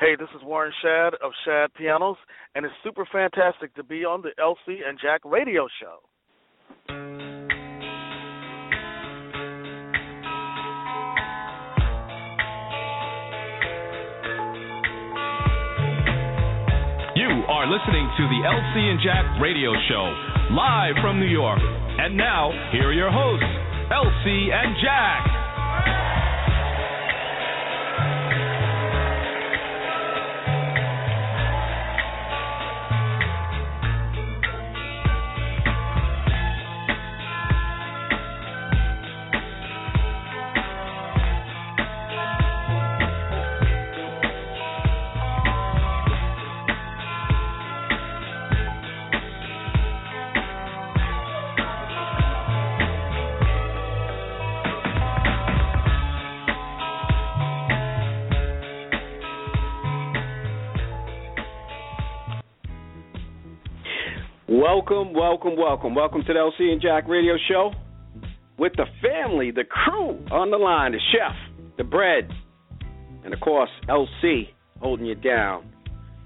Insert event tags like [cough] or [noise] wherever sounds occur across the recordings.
Hey, this is Warren Shadd of Shadd Pianos, and it's super fantastic to be on the LC and Jack radio show. You are listening to the LC and Jack radio show, live from New York. And now, here are your hosts, LC and Jack. Welcome, welcome, welcome. Welcome to the LC and Jack radio show with the family, the crew on the line, the chef, the bread, and of course, LC holding you down.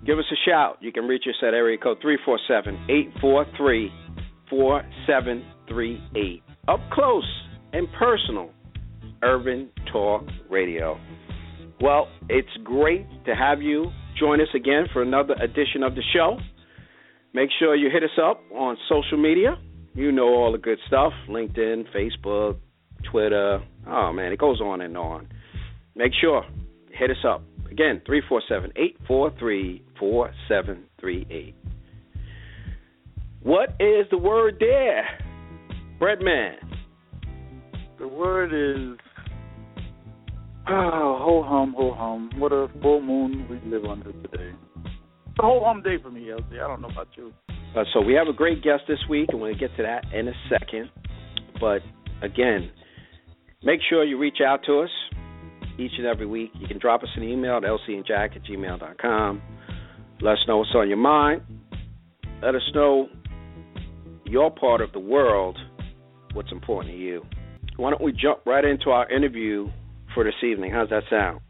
Give us a shout. You can reach us at area code 347 843 4738. Up close and personal, Urban Talk Radio. Well, it's great to have you join us again for another edition of the show. Make sure you hit us up on social media. You know all the good stuff LinkedIn, Facebook, Twitter. Oh, man, it goes on and on. Make sure, hit us up. Again, 347 843 4738. What is the word there? Breadman. The word is oh, ho hum, ho hum. What a full moon we live under today a whole home day for me, LC. I don't know about you. Uh, so we have a great guest this week, and we'll get to that in a second. But again, make sure you reach out to us each and every week. You can drop us an email at lcandjack at gmail.com. Let us know what's on your mind. Let us know your part of the world, what's important to you. Why don't we jump right into our interview for this evening? How's that sound?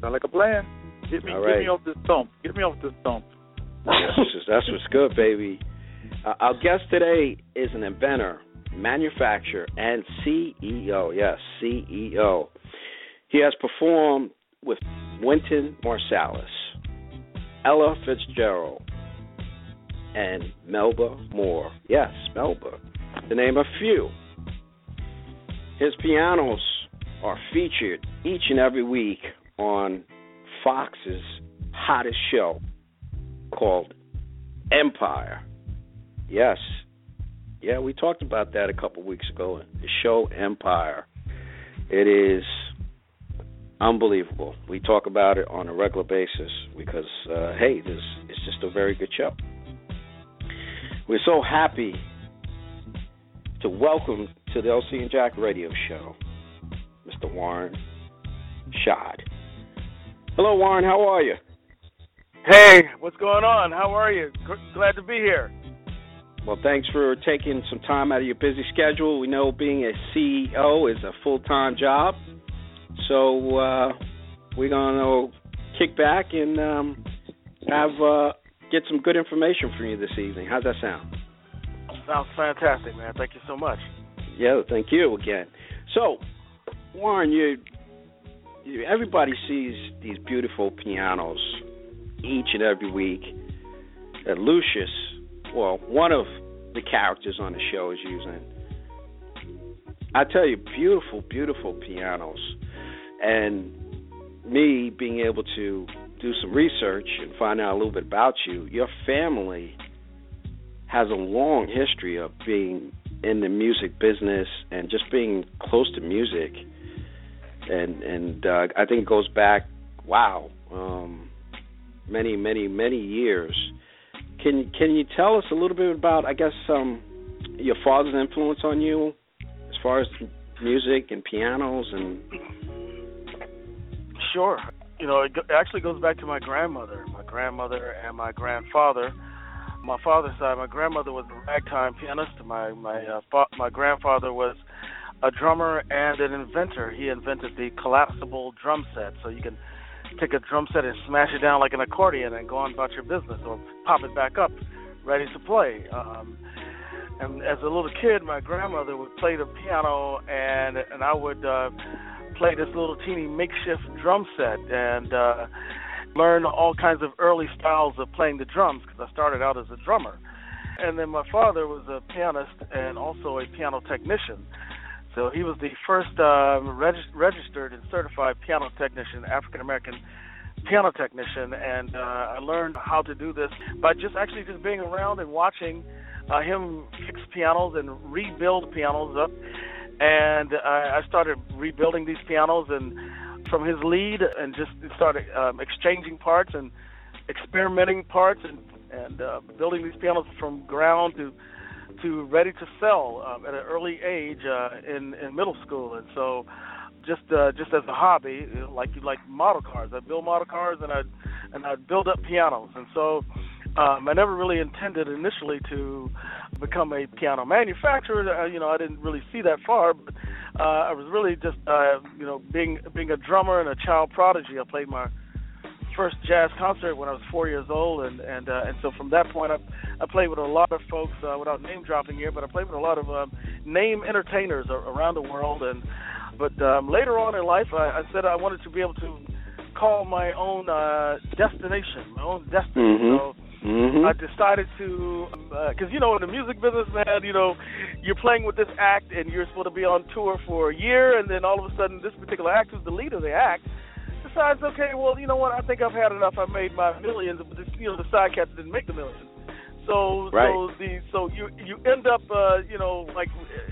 Sound like a plan. Get me, right. get me off this stump. Get me off this stump. That's what's good, baby. Uh, our guest today is an inventor, manufacturer, and CEO. Yes, CEO. He has performed with Wynton Marsalis, Ella Fitzgerald, and Melba Moore. Yes, Melba, to name a few. His pianos are featured each and every week on Fox's hottest show called Empire. Yes. Yeah, we talked about that a couple weeks ago. The show Empire. It is unbelievable. We talk about it on a regular basis because, uh, hey, this it's just a very good show. We're so happy to welcome to the LC and Jack radio show, Mr. Warren Shadd. Hello, Warren. How are you? Hey, what's going on? How are you? Glad to be here. Well, thanks for taking some time out of your busy schedule. We know being a CEO is a full time job. So uh, we're going to kick back and um, have uh, get some good information from you this evening. How's that sound? Sounds fantastic, man. Thank you so much. Yeah, thank you again. So, Warren, you everybody sees these beautiful pianos each and every week that Lucius, well, one of the characters on the show is using. I tell you, beautiful, beautiful pianos. And me being able to do some research and find out a little bit about you, your family has a long history of being in the music business and just being close to music and and uh, I think it goes back, wow, um, many many many years. Can can you tell us a little bit about, I guess, um, your father's influence on you, as far as music and pianos and? Sure. You know, it actually goes back to my grandmother, my grandmother and my grandfather. My father's side, my grandmother was a ragtime pianist. My my uh, fa- my grandfather was a drummer and an inventor. He invented the collapsible drum set, so you can take a drum set and smash it down like an accordion and go on about your business, or pop it back up, ready to play. Um, and as a little kid, my grandmother would play the piano, and and I would uh, play this little teeny makeshift drum set and uh, learn all kinds of early styles of playing the drums because I started out as a drummer. And then my father was a pianist and also a piano technician. So he was the first uh, reg- registered and certified piano technician, African American piano technician, and uh, I learned how to do this by just actually just being around and watching uh, him fix pianos and rebuild pianos up. And I, I started rebuilding these pianos and from his lead and just started um, exchanging parts and experimenting parts and and uh, building these pianos from ground to to ready to sell um, at an early age uh, in in middle school and so just uh, just as a hobby like like model cars I build model cars and I and I build up pianos and so um, I never really intended initially to become a piano manufacturer. Uh, you know, I didn't really see that far, but uh, I was really just, uh, you know, being being a drummer and a child prodigy. I played my first jazz concert when I was four years old, and and uh, and so from that point, I I played with a lot of folks uh, without name dropping here, but I played with a lot of um, name entertainers around the world, and but um, later on in life, I, I said I wanted to be able to call my own uh, destination, my own destiny. Mm-hmm. So Mm-hmm. I decided to, because uh, you know, in the music business, man, you know, you're playing with this act and you're supposed to be on tour for a year, and then all of a sudden, this particular act, who's the leader of the act, decides, okay, well, you know what, I think I've had enough. I made my millions, but this, you know, the side cats didn't make the millions. So, right. so the so you you end up, uh, you know, like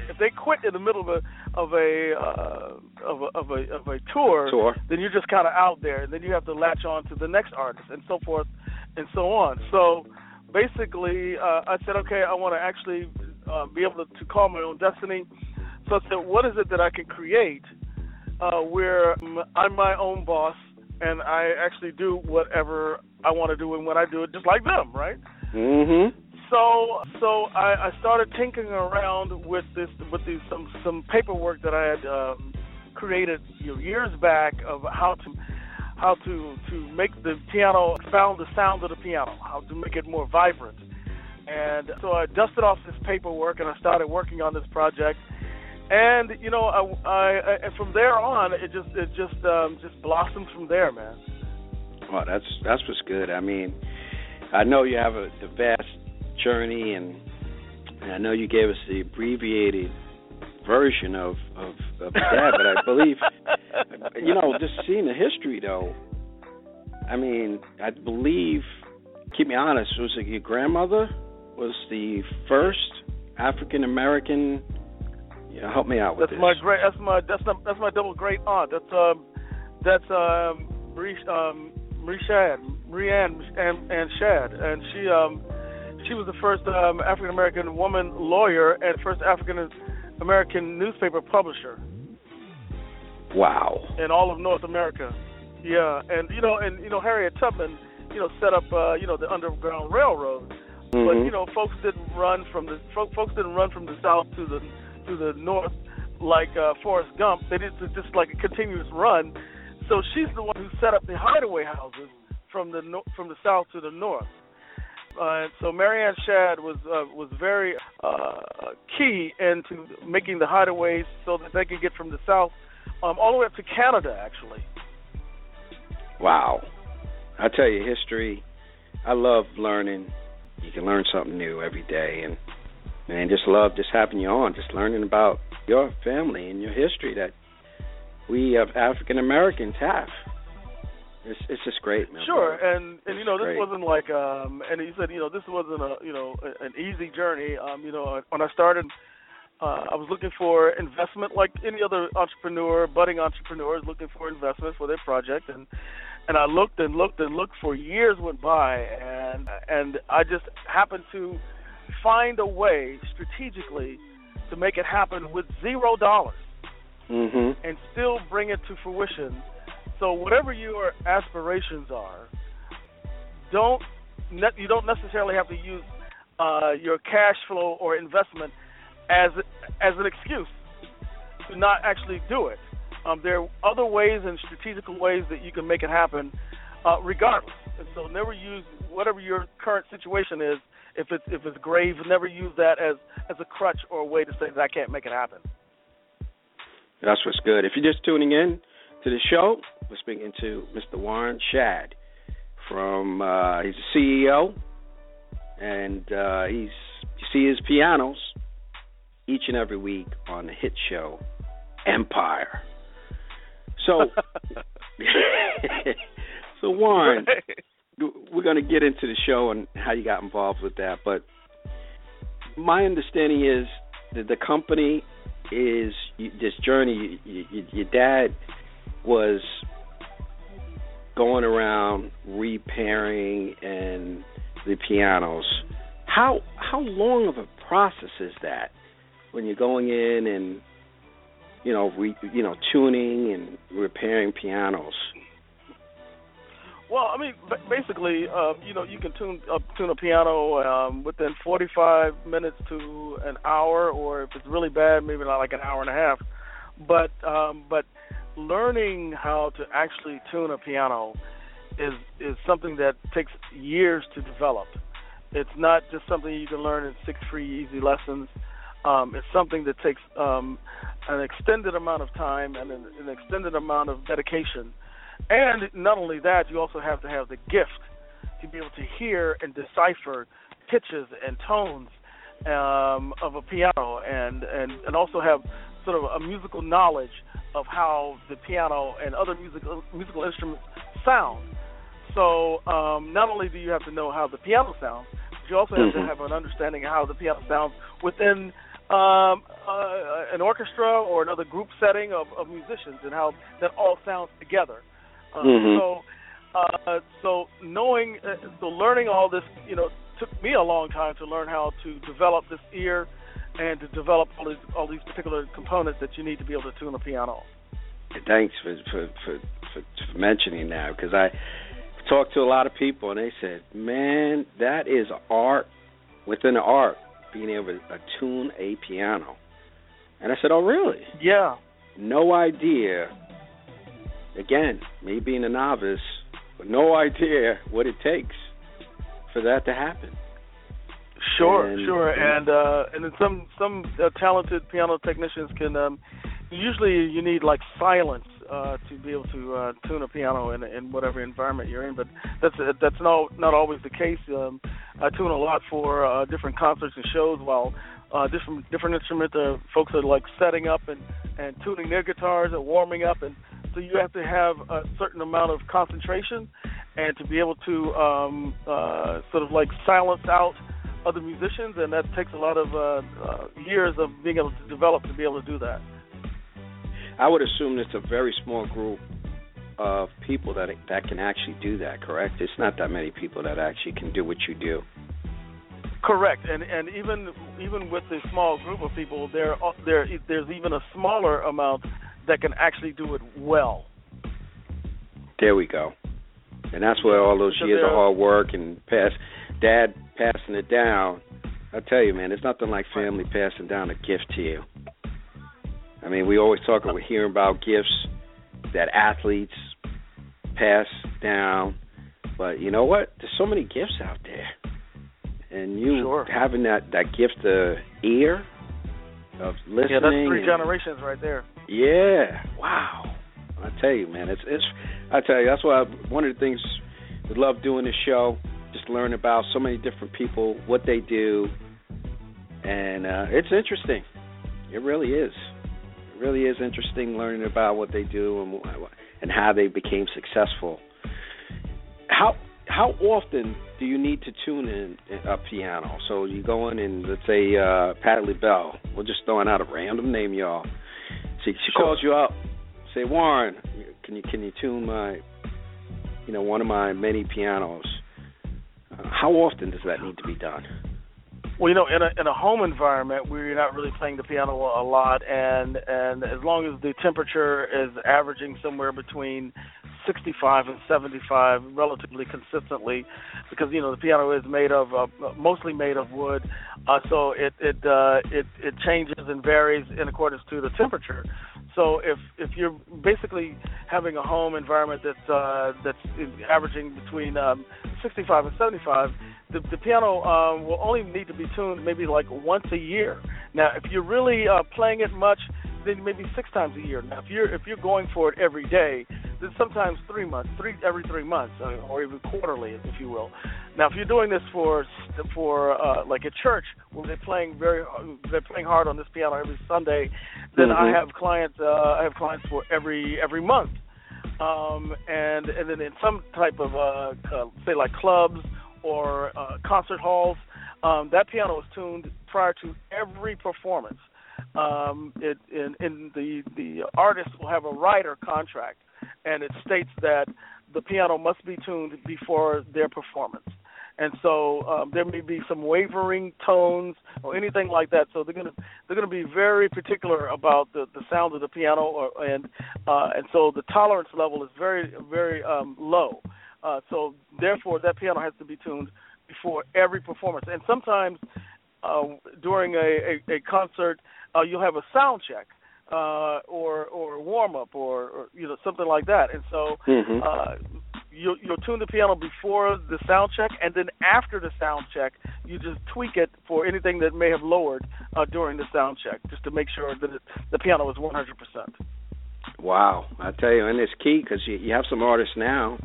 if they quit in the middle of a of a uh, of a of a of a tour, tour. then you're just kind of out there, and then you have to latch on to the next artist, and so forth and so on. So basically, uh, I said, okay, I want to actually uh, be able to, to, call my own destiny. So I said, what is it that I can create uh, where I'm my own boss and I actually do whatever I want to do and when I do it, just like them, right? Mhm. So, so I, I started tinkering around with this, with these some some paperwork that I had um, created you know, years back of how to how to to make the piano found the sound of the piano, how to make it more vibrant. And so I dusted off this paperwork and I started working on this project. And you know, I, I, I from there on, it just it just um, just blossomed from there, man. Well, that's that's what's good. I mean, I know you have a the vast journey, and, and I know you gave us the abbreviated version of of, of that, but I [laughs] believe, you know, just seeing the history though. I mean, I believe. Keep me honest. Was it your grandmother was the first African American? You know, help me out with that's this. my great. That's my that's not, that's my double great aunt. That's um that's um Marie um Marie Shadd Marie Ann and and Shadd, and she um she was the first um African American woman lawyer and first African American newspaper publisher. Wow. In all of North America. Yeah, and you know, and you know, Harriet Tubman, you know, set up uh, you know the Underground Railroad. Mm-hmm. But you know, folks didn't run from the folks didn't run from the south to the to the north like uh, Forrest Gump. They did just like a continuous run. So she's the one who set up the hideaway houses from the no- from the south to the north. Uh, so Marianne Shadd was uh, was very uh, key into making the hideaways so that they could get from the south um, all the way up to Canada, actually. Wow, I tell you, history. I love learning. You can learn something new every day, and and just love just having you on, just learning about your family and your history that we of African Americans have. It's it's just great, man. Sure, and and you know this great. wasn't like um and he said you know this wasn't a you know an easy journey. Um you know when I started, uh, I was looking for investment like any other entrepreneur, budding entrepreneur is looking for investment for their project, and and I looked and looked and looked for years went by, and and I just happened to find a way strategically to make it happen with zero dollars hmm and still bring it to fruition. So whatever your aspirations are, don't ne- you don't necessarily have to use uh, your cash flow or investment as as an excuse to not actually do it. um, there are other ways and strategical ways that you can make it happen, uh, regardless. And so never use whatever your current situation is. If it's if it's grave, never use that as as a crutch or a way to say that I can't make it happen. That's what's good. If you're just tuning in to the show, we're speaking to Mr. Warren Shadd from uh, he's the CEO, and uh, he's you see his pianos each and every week on the hit show Empire. So, [laughs] [laughs] so Warren, we're going to get into the show and how you got involved with that. But my understanding is that the company is this journey. You, you, your dad was going around repairing and the pianos. How how long of a process is that when you're going in and you know re, you know tuning and repairing pianos? Well, I mean, basically, uh, you know, you can tune uh, tune a piano um, within 45 minutes to an hour, or if it's really bad, maybe not like an hour and a half. But um, but learning how to actually tune a piano is is something that takes years to develop. It's not just something you can learn in six free easy lessons. Um, it's something that takes um, an extended amount of time and an, an extended amount of dedication and not only that, you also have to have the gift to be able to hear and decipher pitches and tones um, of a piano, and, and and also have sort of a musical knowledge of how the piano and other musical musical instruments sound. So um, not only do you have to know how the piano sounds, but you also have mm-hmm. to have an understanding of how the piano sounds within um, uh, an orchestra or another group setting of, of musicians, and how that all sounds together. Uh, mm-hmm. So, uh, so knowing, uh, so learning all this, you know, took me a long time to learn how to develop this ear and to develop all these all these particular components that you need to be able to tune a piano. Thanks for for for, for, for mentioning that because I talked to a lot of people and they said, "Man, that is art within the art, being able to tune a piano." And I said, "Oh, really?" Yeah. No idea again, me being a novice, with no idea what it takes for that to happen. Sure, and, sure, and uh, and then some some uh, talented piano technicians can. Um, usually, you need like silence uh, to be able to uh, tune a piano in in whatever environment you're in. But that's uh, that's not not always the case. Um, I tune a lot for uh, different concerts and shows, while uh, different different instrument uh, folks are like setting up and and tuning their guitars and warming up and so you have to have a certain amount of concentration and to be able to um, uh, sort of like silence out other musicians, and that takes a lot of uh, uh, years of being able to develop to be able to do that. I would assume it's a very small group of people that that can actually do that. Correct? It's not that many people that actually can do what you do. Correct, and and even even with a small group of people, there there there's even a smaller amount that can actually do it well. There we go. And that's where all those years of hard work and pass dad passing it down. I tell you, man, it's nothing like family passing down a gift to you. I mean, we always talk we're hearing about gifts that athletes pass down, but you know what? There's so many gifts out there, and you sure. having that that gift of ear of listening. Yeah, that's three generations right there. Yeah. Wow. I tell you, man, it's it's. I tell you, that's why I, one of the things we love doing this show. Just learn about so many different people, what they do, and uh, it's interesting. It really is. It really is interesting learning about what they do and and how they became successful. How how often do you need to tune in a piano? So you go in and let's say uh Patti Bell. We're just throwing out a random name, y'all. She she sure. calls you up, say Warren, can you can you tune my, you know, one of my many pianos? Uh, how often does that need to be done? Well, you know, in a in a home environment where you're not really playing the piano a lot, and and as long as the temperature is averaging somewhere between 65 and 75 relatively consistently because you know the piano is made of uh, mostly made of wood uh, so it it uh, it it changes and varies in accordance to the temperature so if if you're basically having a home environment that's uh, that's averaging between um, 65 and 75, the, the piano uh, will only need to be tuned maybe like once a year. Now, if you're really uh, playing it much, then maybe six times a year. Now, if you're if you're going for it every day, then sometimes three months, three every three months, uh, or even quarterly, if you will. Now, if you're doing this for for uh, like a church where they're playing very they're playing hard on this piano every Sunday, then mm-hmm. I have clients uh, I have clients for every every month. Um, and and then in some type of uh, uh, say like clubs or uh, concert halls, um, that piano is tuned prior to every performance. Um, it, in, in the the artist will have a writer contract, and it states that the piano must be tuned before their performance. And so um, there may be some wavering tones or anything like that. So they're gonna they're gonna be very particular about the, the sound of the piano, or, and uh, and so the tolerance level is very very um, low. Uh, so therefore, that piano has to be tuned before every performance. And sometimes uh, during a, a, a concert, uh, you'll have a sound check uh, or or warm up or, or you know something like that. And so mm-hmm. uh, you'll you'll tune the piano before the sound check, and then after the sound check, you just tweak it for anything that may have lowered uh, during the sound check, just to make sure that it, the piano is 100%. Wow, I tell you, and it's key because you, you have some artists now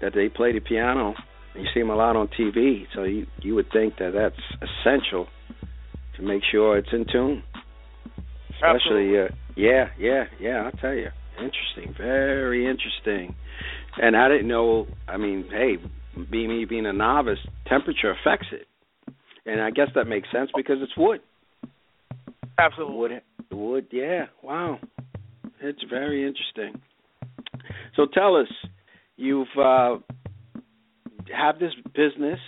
that they play the piano. You see them a lot on TV, so you you would think that that's essential to make sure it's in tune. Especially, uh, yeah, yeah, yeah. I'll tell you, interesting, very interesting. And I didn't know. I mean, hey, being me being a novice, temperature affects it, and I guess that makes sense because it's wood. Absolutely. Wood, wood. Yeah. Wow. It's very interesting. So tell us, you've uh, have this business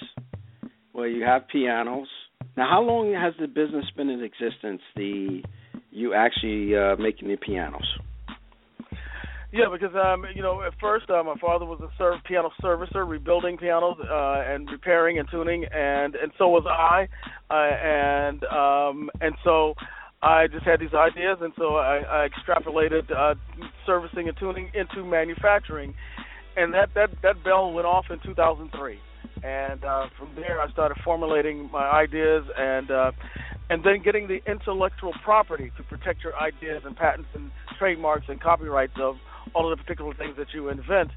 where you have pianos. Now, how long has the business been in existence? The you actually uh, making the pianos? Yeah, because um, you know, at first uh, my father was a serv- piano servicer, rebuilding pianos uh, and repairing and tuning, and and so was I, uh, and um, and so I just had these ideas, and so I, I extrapolated uh, servicing and tuning into manufacturing, and that that that bell went off in 2003, and uh, from there I started formulating my ideas and uh, and then getting the intellectual property to protect your ideas and patents and trademarks and copyrights of all of the particular things that you invent.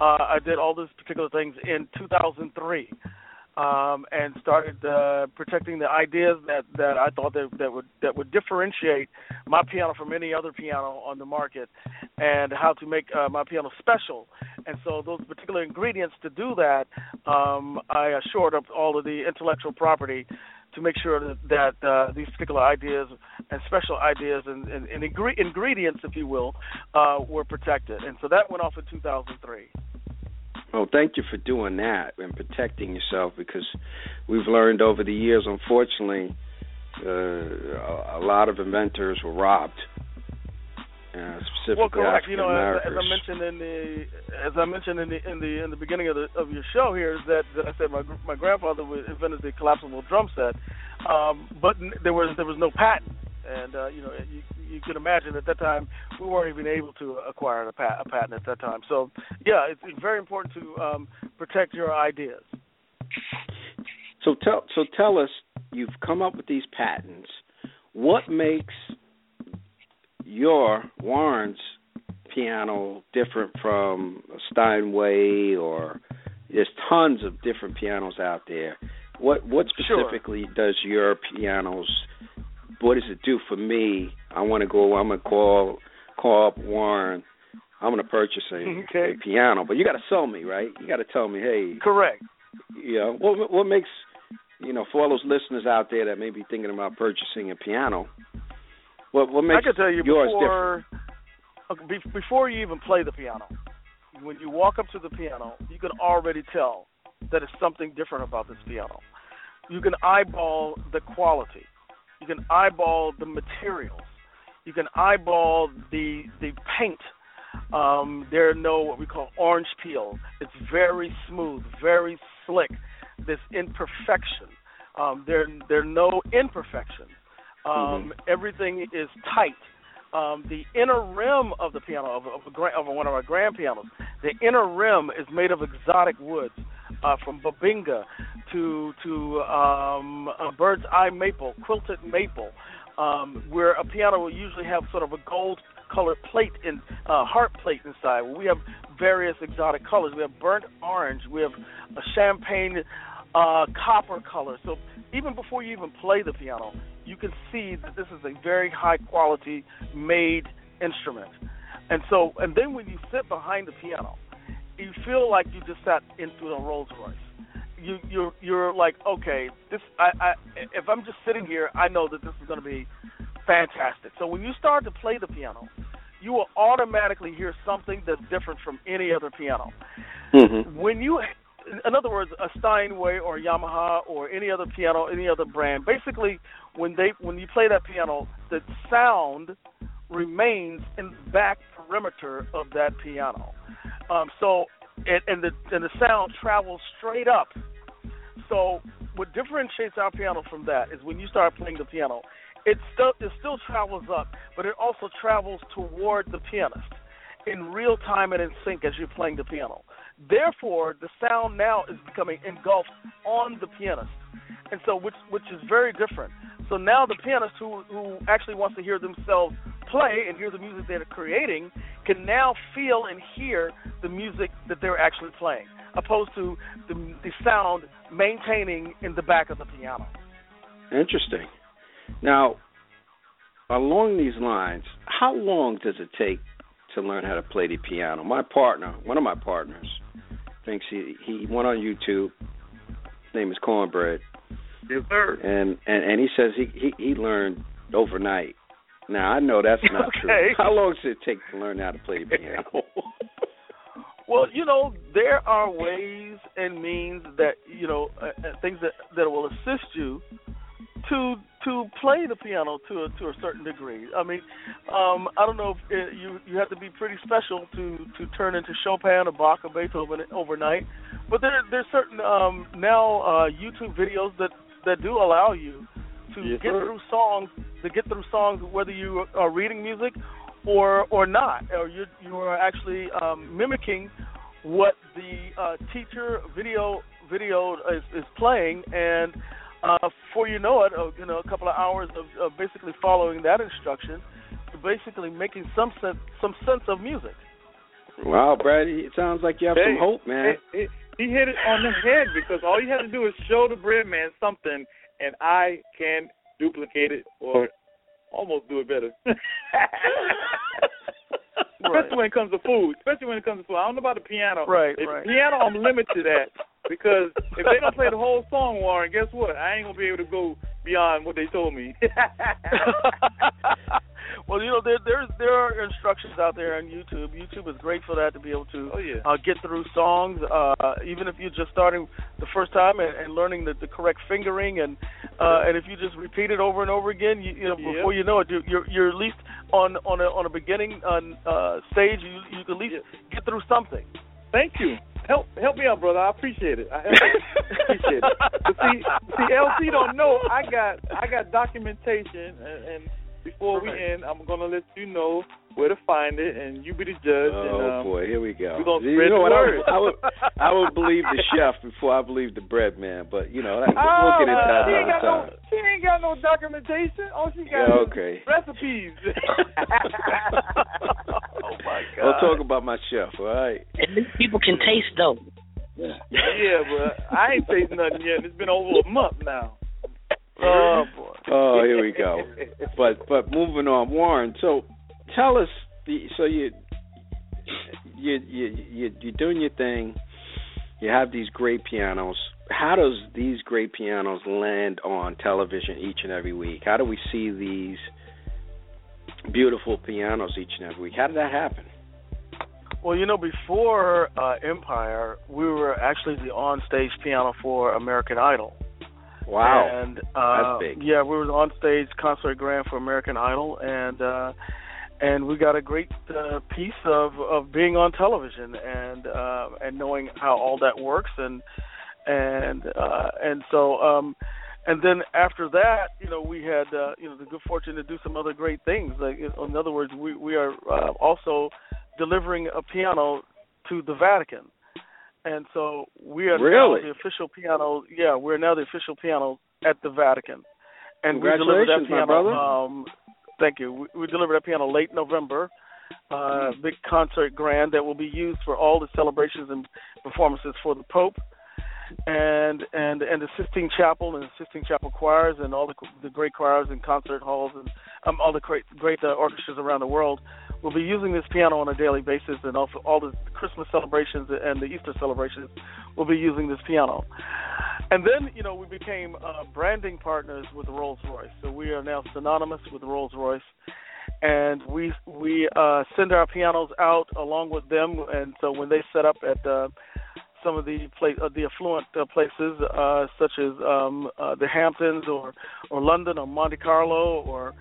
Uh, I did all those particular things in 2003, um, and started uh, protecting the ideas that, that I thought that, that would that would differentiate my piano from any other piano on the market, and how to make uh, my piano special. And so those particular ingredients to do that, um, I assured up all of the intellectual property to make sure that, that uh, these particular ideas and special ideas and, and, and ingre- ingredients, if you will, uh, were protected. And so that went off in 2003. Well, thank you for doing that and protecting yourself because we've learned over the years, unfortunately, uh, a, a lot of inventors were robbed uh, specifically well, correct. You know, as, as, I mentioned in the as I mentioned in the in the in the beginning of the of your show here is that, that I said my my grandfather invented the collapsible drum set, um, but there was there was no patent, and uh, you know you you can imagine at that time we weren't even able to acquire a, pat, a patent at that time. So yeah, it's, very important to um, protect your ideas. So tell so tell us, you've come up with these patents. What makes your Warren's piano different from a Steinway or there's tons of different pianos out there. What what specifically sure. does your pianos what does it do for me? I want to go I'm going to call call up Warren. I'm going to purchase a, [laughs] okay. a piano, but you got to sell me, right? You got to tell me, hey, correct. You know, what what makes you know, for all those listeners out there that may be thinking about purchasing a piano, what what makes I can tell you yours before, different? Before you even play the piano, when you walk up to the piano, you can already tell that it's something different about this piano. You can eyeball the quality. You can eyeball the materials. You can eyeball the the paint. Um, there are no what we call orange peel. It's very smooth, very slick. This imperfection. Um, there there are no imperfections. Um, mm-hmm. Everything is tight. um, the inner rim of the piano of, of, a, of one of our grand pianos, the inner rim is made of exotic woods, uh, from Bubinga to to um, a bird's eye maple, quilted maple, um, where a piano will usually have sort of a gold colored plate in uh, heart plate inside. We have various exotic colors. We have burnt orange. We have a champagne uh, copper color. So even before you even play the piano, you can see that this is a very high quality made instrument. And so, and then when you sit behind the piano, you feel like you just sat into a Rolls Royce. You you're you're like, okay, this I, I if I'm just sitting here, I know that this is going to be fantastic. So when you start to play the piano, you will automatically hear something that's different from any other piano. Mm-hmm. When you in other words, a Steinway or a Yamaha or any other piano, any other brand. Basically, when they when you play that piano, the sound remains in the back perimeter of that piano. Um, so and, and the and the sound travels straight up. So what differentiates our piano from that is when you start playing the piano, it still it still travels up, but it also travels toward the pianist in real time and in sync as you're playing the piano. Therefore, the sound now is becoming engulfed on the pianist, and so which which is very different. So now the pianist who who actually wants to hear themselves play and hear the music they're creating can now feel and hear the music that they're actually playing, opposed to the, the sound maintaining in the back of the piano. Interesting. Now, along these lines, how long does it take to learn how to play the piano? My partner, one of my partners, thinks he he went on YouTube. His name is Cornbread. Yes, sir. And and and he says he he, he learned overnight. Now I know that's not okay. true. How long does it take to learn how to play the [laughs] piano? Well, you know, there are ways and means that you know uh, uh, things that that will assist you to to play the piano to a to a certain degree. I mean, um, I don't know if it, you you have to be pretty special to to turn into Chopin or Bach or Beethoven overnight, but there there's certain um, now uh, YouTube videos that that do allow you to Yes, get sir. through songs to get through songs whether you are reading music or or not, or you you are actually um, mimicking what the uh, teacher video video is, is playing, and uh, before you know it, uh, you know, a couple of hours of, of basically following that instruction, you're basically making some sense some sense of music. wow, Brad, it sounds like you have some hope, man. He, he hit it on the head because all you have to do is show the bread man something, and I can duplicate it or almost do it better. [laughs] Especially when it comes to food. Especially when it comes to food. I don't know about the piano. Right, If right. Piano, I'm limited at because if they don't play the whole song, Warren, guess what? I ain't gonna be able to go beyond what they told me. [laughs] well, you know, there there's there are instructions out there on YouTube. YouTube is great for that to be able to oh yeah. uh, get through songs, uh, even if you're just starting the first time and, and learning the, the correct fingering, and uh, and if you just repeat it over and over again, you, you know, Yeah. before you know it, you're you're, you're at least on on a on a beginning uh, uh, stage. You you can at least get through something. Thank you. Help help me out, brother. I appreciate it. I appreciate it. [laughs] But see, see, LC don't know. I got I got documentation, and, and before we end, I'm gonna let you know where to find it, and you be the judge. Oh and, um, boy, here we go. we gonna you spread know the what? I word. would, I would I would believe the chef before I believe the bread man, but you know that, Oh, we'll get into that she ain't another got no. She ain't got no documentation. All she got Yeah, is okay. recipes. [laughs] oh my God! We'll talk about my chef. All right. At least people can taste though. yeah, but I ain't tasting nothing yet. It's been over a month now. Oh boy. Oh, here we go. But but moving on, Warren. So tell us. The, so you you you you you're doing your thing. You have these great pianos. How does these great pianos land on television each and every week? How do we see these beautiful pianos each and every week? How did that happen? Well, you know, before uh, Empire, we were actually the on-stage piano for American Idol. Wow. And uh, That's big. Yeah, we were on stage concert grand for American Idol, and uh, and we got a great uh, piece of of being on television and uh, and knowing how all that works and and uh, and so um, and then after that, you know, we had uh, you know the good fortune to do some other great things. Like in other words, we we are uh, also delivering a piano to the Vatican, and so we are really? now the official piano. Yeah, we're now the official piano at the Vatican, and we delivered that piano. Um, thank you. We, we delivered that piano late November. Uh, big concert grand that will be used for all the celebrations and performances for the Pope and and and the Sistine Chapel and the Sistine Chapel choirs and all the the great choirs and concert halls and um, all the great great uh, orchestras around the world will be using this piano on a daily basis and also all the Christmas celebrations and the Easter celebrations will be using this piano. And then you know we became uh, branding partners with Rolls Royce, so we are now synonymous with Rolls Royce. And we we uh, send our pianos out along with them, and so when they set up at uh, some of the place, uh, the affluent uh, places, uh, such as um, uh, the Hamptons or or London or Monte Carlo or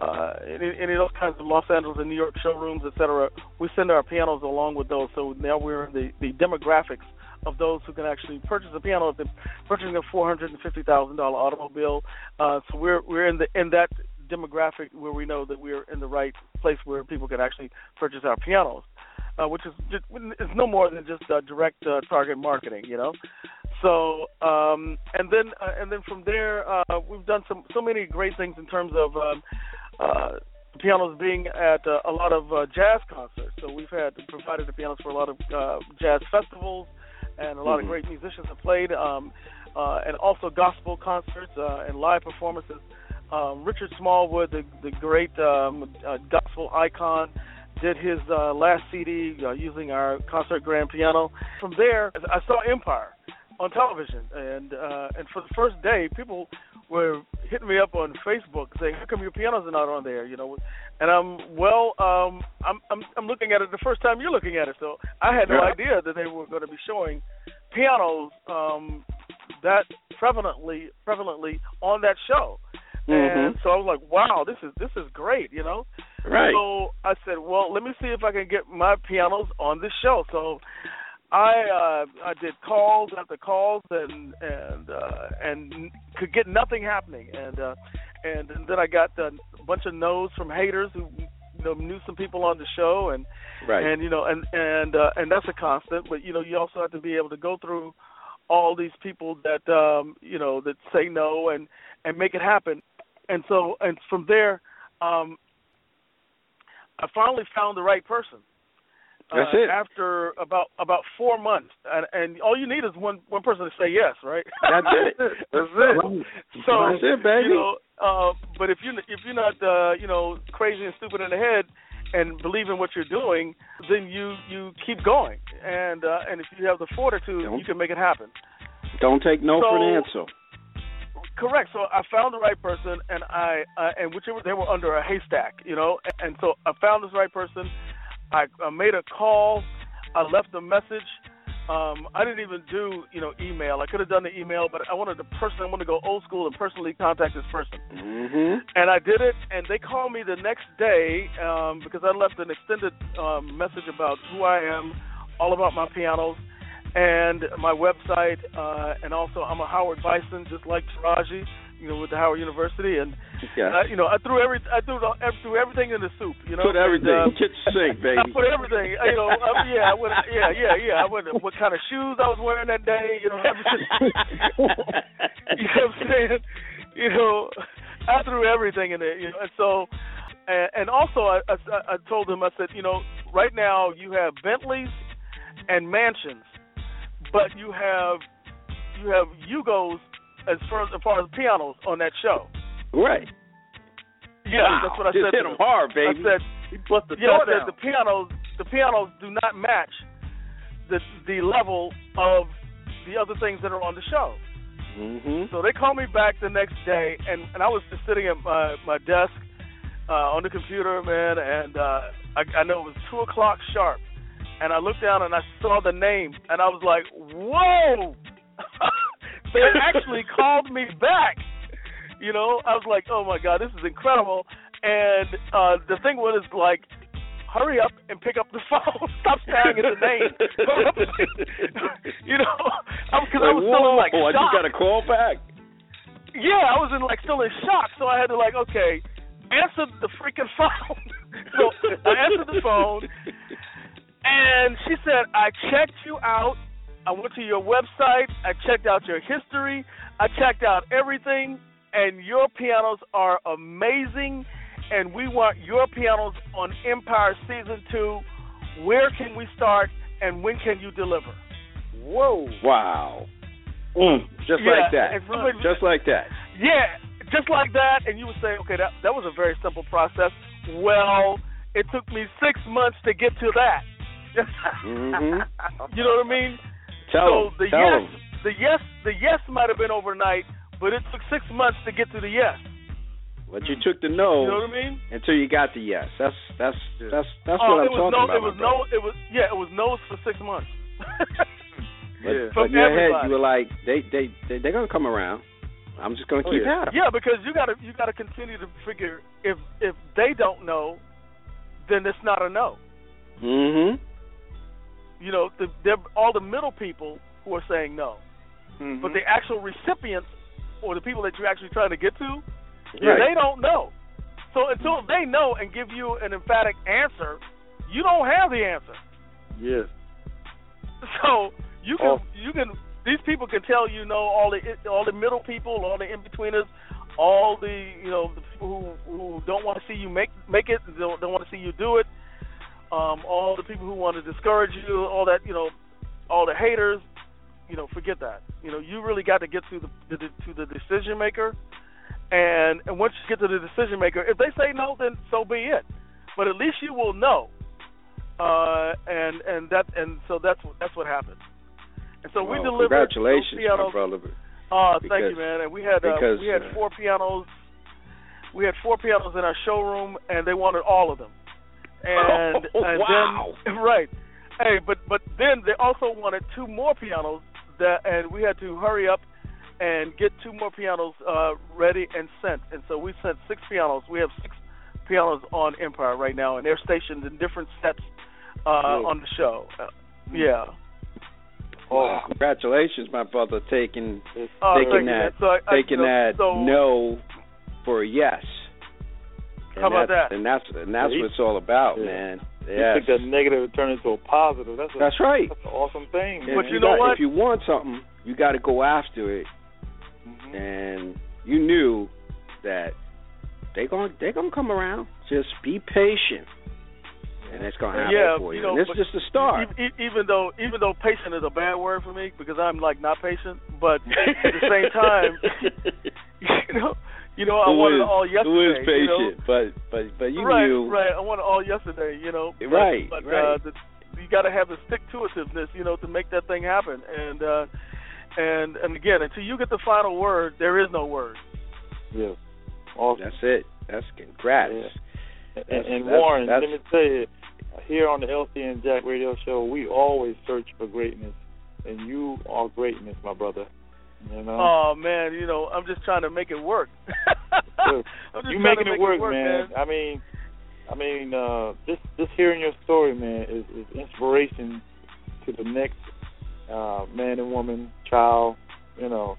uh, any, any of those kinds of Los Angeles and New York showrooms, et cetera. We send our pianos along with those. So now we're in the, the demographics of those who can actually purchase a piano if they're purchasing a four hundred and fifty thousand dollar automobile. Uh, so we're we're in the in that demographic where we know that we're in the right place where people can actually purchase our pianos uh, which is just, it's no more than just uh, direct uh, target marketing, you know. So um, and then uh, and then from there, uh, we've done some so many great things in terms of um, uh, pianos being at uh, a lot of uh, jazz concerts. So we've had provided the pianos for a lot of uh, jazz festivals, and a lot Mhm. of great musicians have played, um, uh, and also gospel concerts uh, and live performances. Um, Richard Smallwood, the the great um, uh, gospel icon, did his uh, last CD uh, using our concert grand piano. From there, I saw Empire on television, and uh, and for the first day, people were hitting me up on Facebook saying, "How come your pianos are not on there?" You know, and I'm well, um, I'm I'm I'm looking at it the first time you're looking at it, so I had no Yeah. idea that they were going to be showing pianos um, that prevalently prevalently on that show. And Mhm. so I was like, "Wow, this is this is great," you know. Right. So I said, well, let me see if I can get my pianos on this show. So I uh, I did calls after calls and and uh, and could get nothing happening. And uh, and, and then I got a bunch of no's from haters who you know knew some people on the show and Right. and you know and and uh, and that's a constant. But you know you also have to be able to go through all these people that um, you know that say no and and make it happen. And so and from there. Um, I finally found the right person. That's uh, it. After about about four months, and, and all you need is one one person to say yes, right? That's it. [laughs] That's it. So That's it, baby. you know, uh, but if you if you're not uh, you know crazy and stupid in the head and believe in what you're doing, then you you keep going, and uh, and if you have the fortitude, Don't- you can make it happen. Don't take no for an answer. Correct. So I found the right person, and I uh, and whichever they were under a haystack, you know. And so I found this right person. I, I made a call. I left a message. Um, I didn't even do you know email. I could have done the email, but I wanted to personally, I wanted to go old school and personally contact this person. Mhm. And I did it, and they called me the next day um, because I left an extended um, message about who I am, all about my pianos, and my website, uh, and also I'm a Howard Bison, just like Taraji, you know, with the Howard University, and Yeah. uh, you know, I threw every, I threw, the, I threw everything in the soup, you know. Put everything. And, uh, Kitchen sink, baby. [laughs] I put everything, you know. Uh, yeah, I would, yeah, yeah, yeah. I would. What kind of shoes I was wearing that day, you know. [laughs] you know what I'm saying? You know, I threw everything in it. you know. And so, and, and also, I, I, I told him, I said, you know, right now you have Bentleys and mansions, but you have you have Yugos as far as, as far as pianos on that show. right. Yeah, Wow. that's what I Just said. hit to him hard, I baby. said, He the yeah, I said down. the pianos the pianos do not match the the level of the other things that are on the show. Mhm. So they called me back the next day, and and I was just sitting at my my desk uh, on the computer, man, and uh, I, I know it was two o'clock sharp, and I looked down and I saw the name, and I was like, whoa! [laughs] they actually called me back. You know, I was like, oh my god, this is incredible. And uh, the thing was like. Hurry up and pick up the [laughs] phone. Stop staring at the name. [laughs] you know, because I was Like, still in, like whoa, I just got a call back. yeah, I was in like still in shock, so I had to like, okay, answer the freaking [laughs] phone. so I answered the phone, and she said, I checked you out. I went to your website. I checked out your history. I checked out everything, and your pianos are amazing. And we want your pianos on Empire Season 2. Where can we start, and when can you deliver? Whoa. Wow. Mm, just Yeah, like that. and really- Just like that. Yeah, just like that, and you would say, okay, that that was a very simple process. Well, it took me six months to get to that. [laughs] Mhm. You know what I mean? Tell so them. the Tell yes, them. the yes, the yes might have been overnight, but it took six months to get to the yes. But you took the no You know what I mean? until you got the yes. That's that's that's that's oh, what I'm was talking no, about. it was no, it was yeah, it was no's for six months. [laughs] But, Yeah. but in your head, you were like, they they they they're gonna come around. I'm just gonna Oh, keep yeah. at 'em. yeah, because you gotta you gotta continue to figure if if they don't know, then it's not a no. Mhm. You know, the, they're all the middle people who are saying no. Mhm. but the actual recipients or the people that you're actually trying to get to, Right. they don't know. So until they know and give you an emphatic answer, you don't have the answer. yes. [laughs] So you can Oh. you can these people can tell you know all the all the middle people, all the in betweeners, all the you know the people who who don't want to see you make make it, don't, don't want to see you do it, um, all the people who want to discourage you, all that you know, all the haters, you know, forget that. You know, you really got to get to the, the to the decision maker, and and once you get to the decision maker, if they say no, then so be it. But at least you will know, uh, and and that and so that's what that's what happened. And so we delivered Congratulations, my brother. Oh, thank you, man. And we had uh, because, we had uh, four pianos. We had four pianos in our showroom, and they wanted all of them. And [laughs] Oh, and wow. then [laughs] right, hey, but but then they also wanted two more pianos that, and we had to hurry up and get two more pianos uh, ready and sent. And so we sent six pianos. We have six pianos on Empire right now, and they're stationed in different sets uh, on the show. Uh, yeah. Wow. Congratulations, my brother, taking Uh, Taking that- So I, I, taking so, that so, no for a yes. And How about that's, that? And that's and that's Yeah, what it's all about, yeah. man. You Yes. took that negative and turn it into a positive. That's a, That's right. That's an awesome thing. If But man. you know got- what? If you want something, you got to go after it, Mhm. and you knew that they going they gonna come around. Just be patient, and it's gonna happen Yeah, for you. you know, and it's just a start. Even though even though patient is a bad word for me because I'm like not patient, but at the same time, [laughs] you know, you know, I Who wanted is- all yesterday. Who is you know? patient? But but but you right, knew. right. I wanted all yesterday. You know, but, Right, But right. Uh, the, you got to have the stick to itiveness, you know, to make that thing happen. And uh, and and again, until you get the final word, there is no word. Yeah. Awesome. That's it. That's congrats. Yeah. And, and that's- Warren, that's- let me tell you, here on the LC and Jack Radio Show, we always search for greatness, and you are greatness, my brother. You know, Oh man, you know, I'm just trying to make it work. [laughs] Good. I'm just you making it make work, it work, man. I mean, I mean, uh, just just hearing your story, man, is, is inspiration to the next uh, man and woman, child. You know,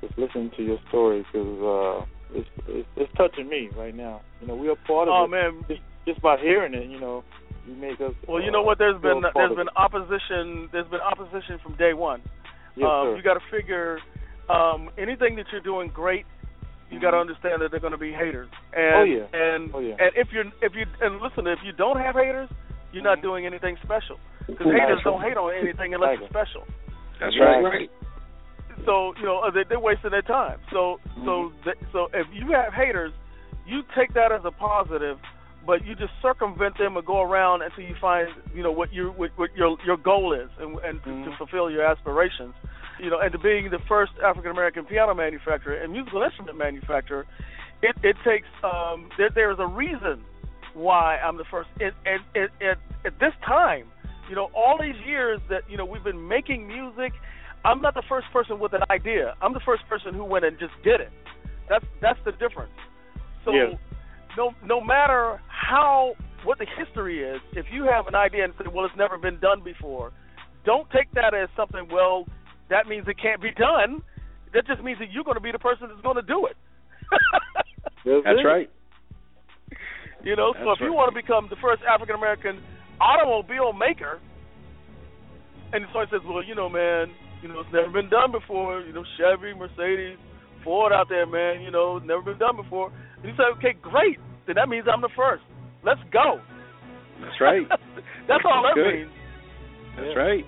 just listening to your story because uh, it's, it's it's touching me right now. You know, we are part of Oh it. man, just just by hearing it, you know, you make us. Well, you uh, know what? There's been there's been it. opposition. There's been opposition from day one. Yes, um, you got to figure um, anything that you're doing great. You got to understand that they're going to be haters. And, Oh, yeah. And Oh, yeah. and if you're if you and listen, if you don't have haters, you're not Mhm. doing anything special. Because Exactly. haters don't hate on anything unless it's special. That's Right. right. So you know uh, they, they're wasting their time. So so th- so if you have haters, you take that as a positive, but you just circumvent them and go around until you find you know what your what, what your your goal is and, and to, to Mhm. fulfill your aspirations. You know, and to being the first African American piano manufacturer and musical instrument manufacturer, it it takes um there there is a reason why I'm the first at at at, at, at this time. You know, all these years that you know we've been making music I'm not the first person with an idea. I'm the first person who went and just did it. That's that's the difference. So Yeah. no no matter how what the history is, if you have an idea and say, well, it's never been done before, don't take that as something. Well, that means it can't be done. that just means that you're going to be the person that's going to do it. [laughs] That's right. You know, so That's if you want to become the first African American automobile maker, and someone says, "Well, you know, man, you know, it's never been done before. You know, Chevy, Mercedes, Ford out there, man. You know, never been done before." And you say, "Okay, great. Then that means I'm the first. Let's go." That's right. [laughs] That's all that Good. means. That's right.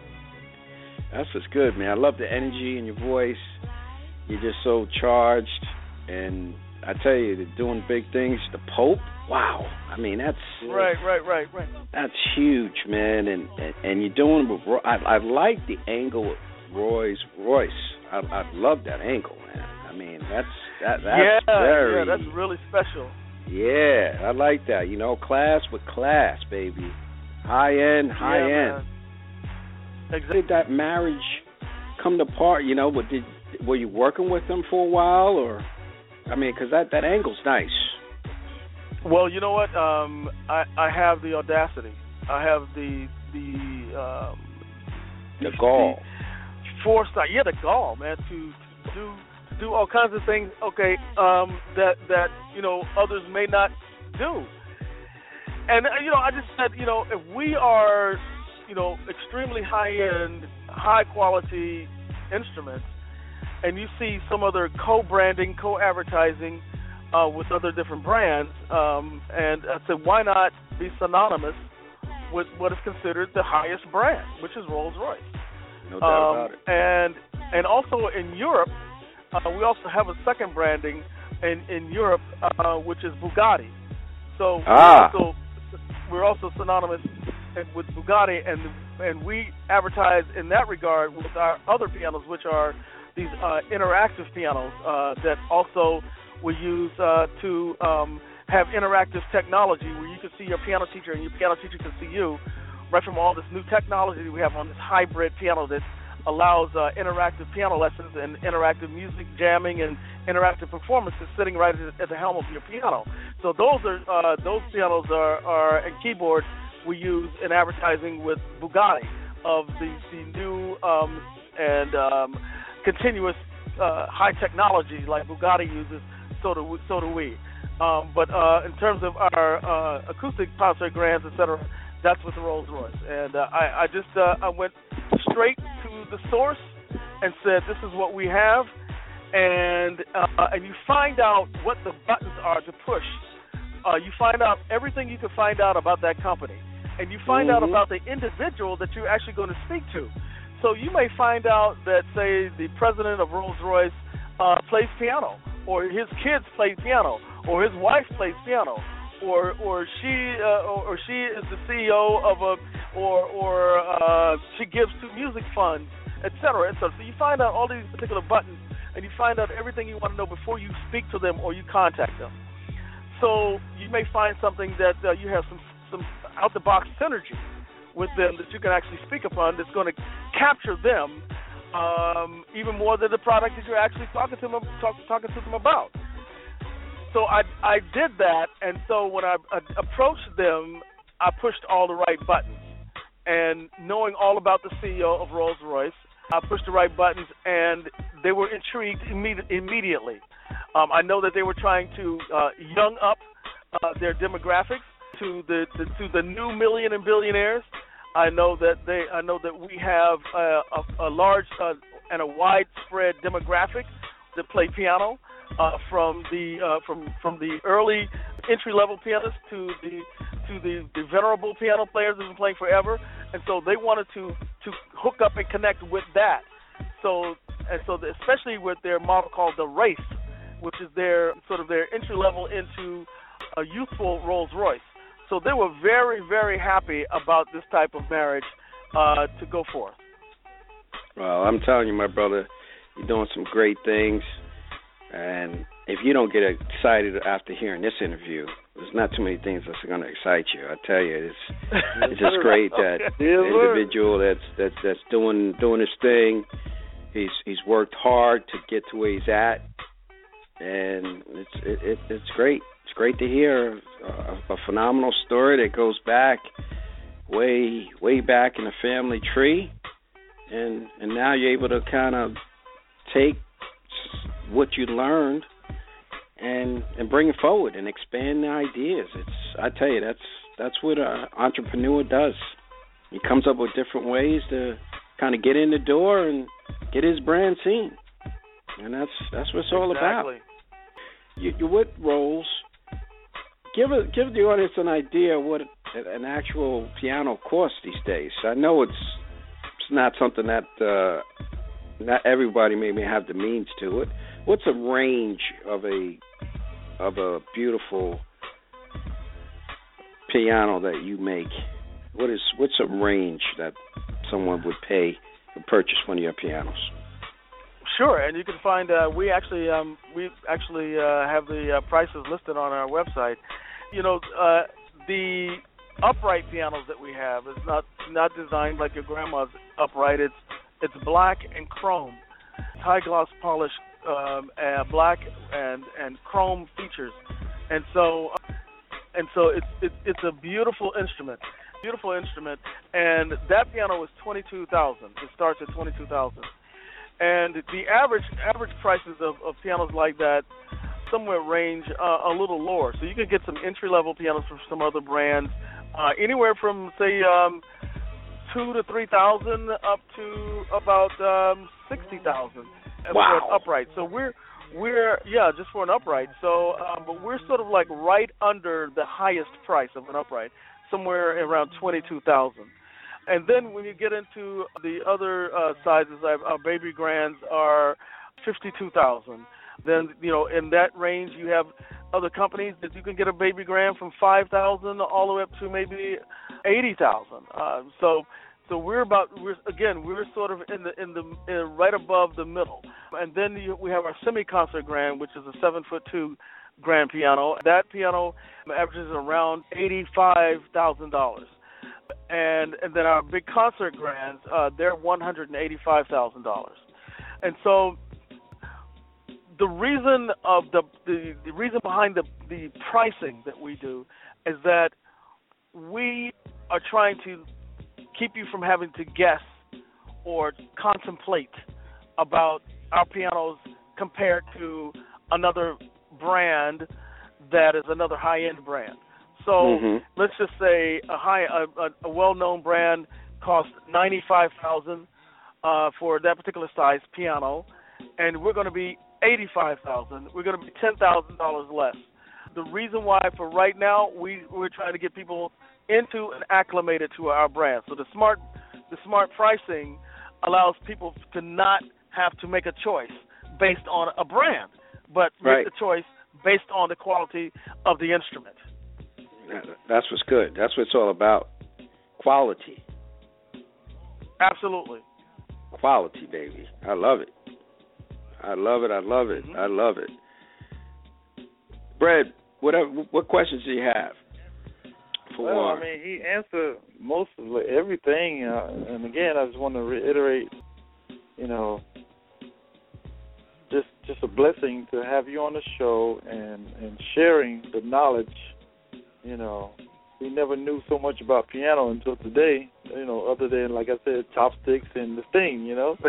That's what's good, man. I love the energy in your voice. You're just so charged, and I tell you, they're doing big things. The Pope, wow. I mean, that's Right, right, right, right. that's huge, man. And and, and you're doing with. Roy- I I like the angle of Rolls Royce. I I love that angle, man. I mean, that's that that's yeah, very yeah, that's really special. yeah. I like that. You know, class with class, baby. High end, high yeah, end. Man. Exactly. did that marriage come to part? You know, what did were you working with them for a while, or I mean, because that that angle's nice. Well, you know what? Um, I I have the audacity. I have the the um, The gall. the foresight. Yeah, the gall, man, to, to do to do all kinds of things. Okay, um, that that you know others may not do. And uh, you know, I just said, you know, if we are, you know, extremely high end, high quality instruments, and you see some other co-branding, co-advertising uh, with other different brands, um, and I said, why not be synonymous with what is considered the highest brand, which is Rolls Royce. No doubt Um, about it. and and also in Europe, uh, we also have a second branding in in Europe, uh, which is Bugatti. So Ah. we're also we're also synonymous with Bugatti, and and we advertise in that regard with our other pianos, which are these uh, interactive pianos uh, that also we use uh, to um, have interactive technology where you can see your piano teacher and your piano teacher can see you right from all this new technology we have on this hybrid piano that allows uh, interactive piano lessons and interactive music jamming and interactive performances sitting right at the, at the helm of your piano. So those are uh, those pianos are, are and keyboards we use in advertising with Bugatti of the the new um, and um, continuous uh, high technology like Bugatti uses. So do so do we. Um, but uh, in terms of our uh, acoustic concert grands, etc., that's with the Rolls Royce. And uh, I, I just uh, I went straight to the source and said, "This is what we have," and uh, and you find out what the buttons are to push. Uh, you find out everything you can find out about that company, and you find out Mhm. about the individual that you're actually going to speak to. So you may find out that, say, the president of Rolls Royce uh, plays piano, or his kids play piano, or his wife plays piano, or or she uh, or, or she is the CEO of a or or uh, she gives to music funds, et cetera, et cetera. So you find out all these particular buttons, and you find out everything you want to know before you speak to them or you contact them. So you may find something that uh, you have some some out the box synergy with them that you can actually speak upon that's going to capture them um, even more than the product that you're actually talking to them talk, talking to them about. So I I did that, and so when I, I approached them, I pushed all the right buttons, and knowing all about the CEO of Rolls Royce, I pushed the right buttons, and they were intrigued imme- immediately. Um, I know that they were trying to uh, young up uh, their demographics to the, the to the new million and billionaires. I know that they I know that we have a, a large uh, and a widespread demographic that play piano, uh, from the uh, from from the early entry level pianists to the to the, the venerable piano players who've been playing forever, and so they wanted to to hook up and connect with that. So and so the, especially with their model called the Wraith, which is their sort of their entry level into a youthful Rolls Royce. So they were very very happy about this type of marriage uh, to go forth. Well, I'm telling you, my brother, you're doing some great things. And if you don't get excited after hearing this interview, there's not too many things that's going to excite you. I tell you, it's it's just [laughs] great that [laughs] the individual that's that's that's doing doing his thing. He's he's worked hard to get to where he's at, and it's it, it it's great. It's great to hear a, uh, a phenomenal story that goes back way way back in the family tree, and and now you're able to kind of take what you learned and and bring it forward and expand the ideas. It's I tell you that's that's what an entrepreneur does. He comes up with different ways to kind of get in the door and get his brand seen, and that's that's what it's all exactly. about. You, you're with Rolls. Give a, give the audience an idea what an actual piano costs these days. I know it's it's not something that uh, not everybody maybe have the means to it. What's a range of a of a beautiful piano that you make? What is what's a range that someone would pay to purchase one of your pianos? Sure, and you can find uh, we actually um, we actually uh, have the uh, prices listed on our website. You know, uh, the upright pianos that we have is not not designed like your grandma's upright. It's it's black and chrome, high gloss polish, um, and black and and chrome features, and so and so it's it's it's a beautiful instrument, beautiful instrument, and that piano two thousand. It starts at twenty two thousand, and the average average prices of, of pianos like that somewhere range uh, a little lower. So you can get some entry level pianos from some other brands, uh, anywhere from say um, two to three thousand up to about um, sixty thousand wow. for an upright. So we're we're yeah just for an upright. So um, but we're sort of like right under the highest price of an upright, somewhere around twenty two thousand. And then when you get into the other uh, sizes, our baby grands are fifty two thousand. Then you know in that range you have other companies that you can get a baby grand from five thousand all the way up to maybe eighty thousand. Uh, so so we're about we're again we're sort of in the in the in right above the middle, and then you, we have our semi concert grand, which is a seven foot two grand piano. That piano averages around eighty five thousand dollars, and and then our big concert grands uh, they're one hundred and eighty five thousand dollars, and so the reason of the, the the reason behind the the pricing that we do is that we are trying to keep you from having to guess or contemplate about our pianos compared to another brand that is another high end brand. So mm-hmm. let's just say a high a, a, a well known brand costs ninety five thousand uh, for that particular size piano, and we're going to be eighty five thousand. We're going to be ten thousand dollars less. The reason why, for right now, we we're trying to get people into and acclimated to our brand. So the smart the smart pricing allows people to not have to make a choice based on a brand, but make right. the choice based on the quality of the instrument. That's what's good. That's what it's all about. Quality. Absolutely. Quality, baby. I love it. I love it. I love it. Mm-hmm. I love it. Brad, whatever. What questions do you have? For well, Warren? I mean, he answered most of everything, uh, and again, I just want to reiterate, you know, just just a blessing to have you on the show and and sharing the knowledge. You know, we never knew so much about piano until today. You know, other than like I said, chopsticks and the thing. You know. [laughs]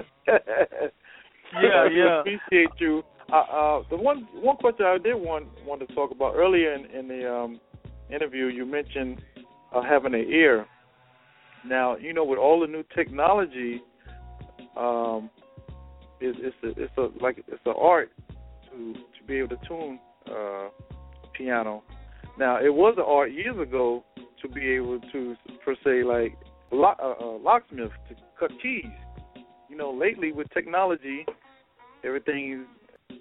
Yeah, yeah. appreciate you. Uh, uh, the one one question I did want want to talk about earlier in, in the um, interview, you mentioned uh, having an ear. Now, you know, with all the new technology, um, it's it's a, it's a like it's an art to to be able to tune uh, piano. Now, it was an art years ago to be able to per se like lock, uh, uh, locksmith to cut keys. You know, lately with technology, everything is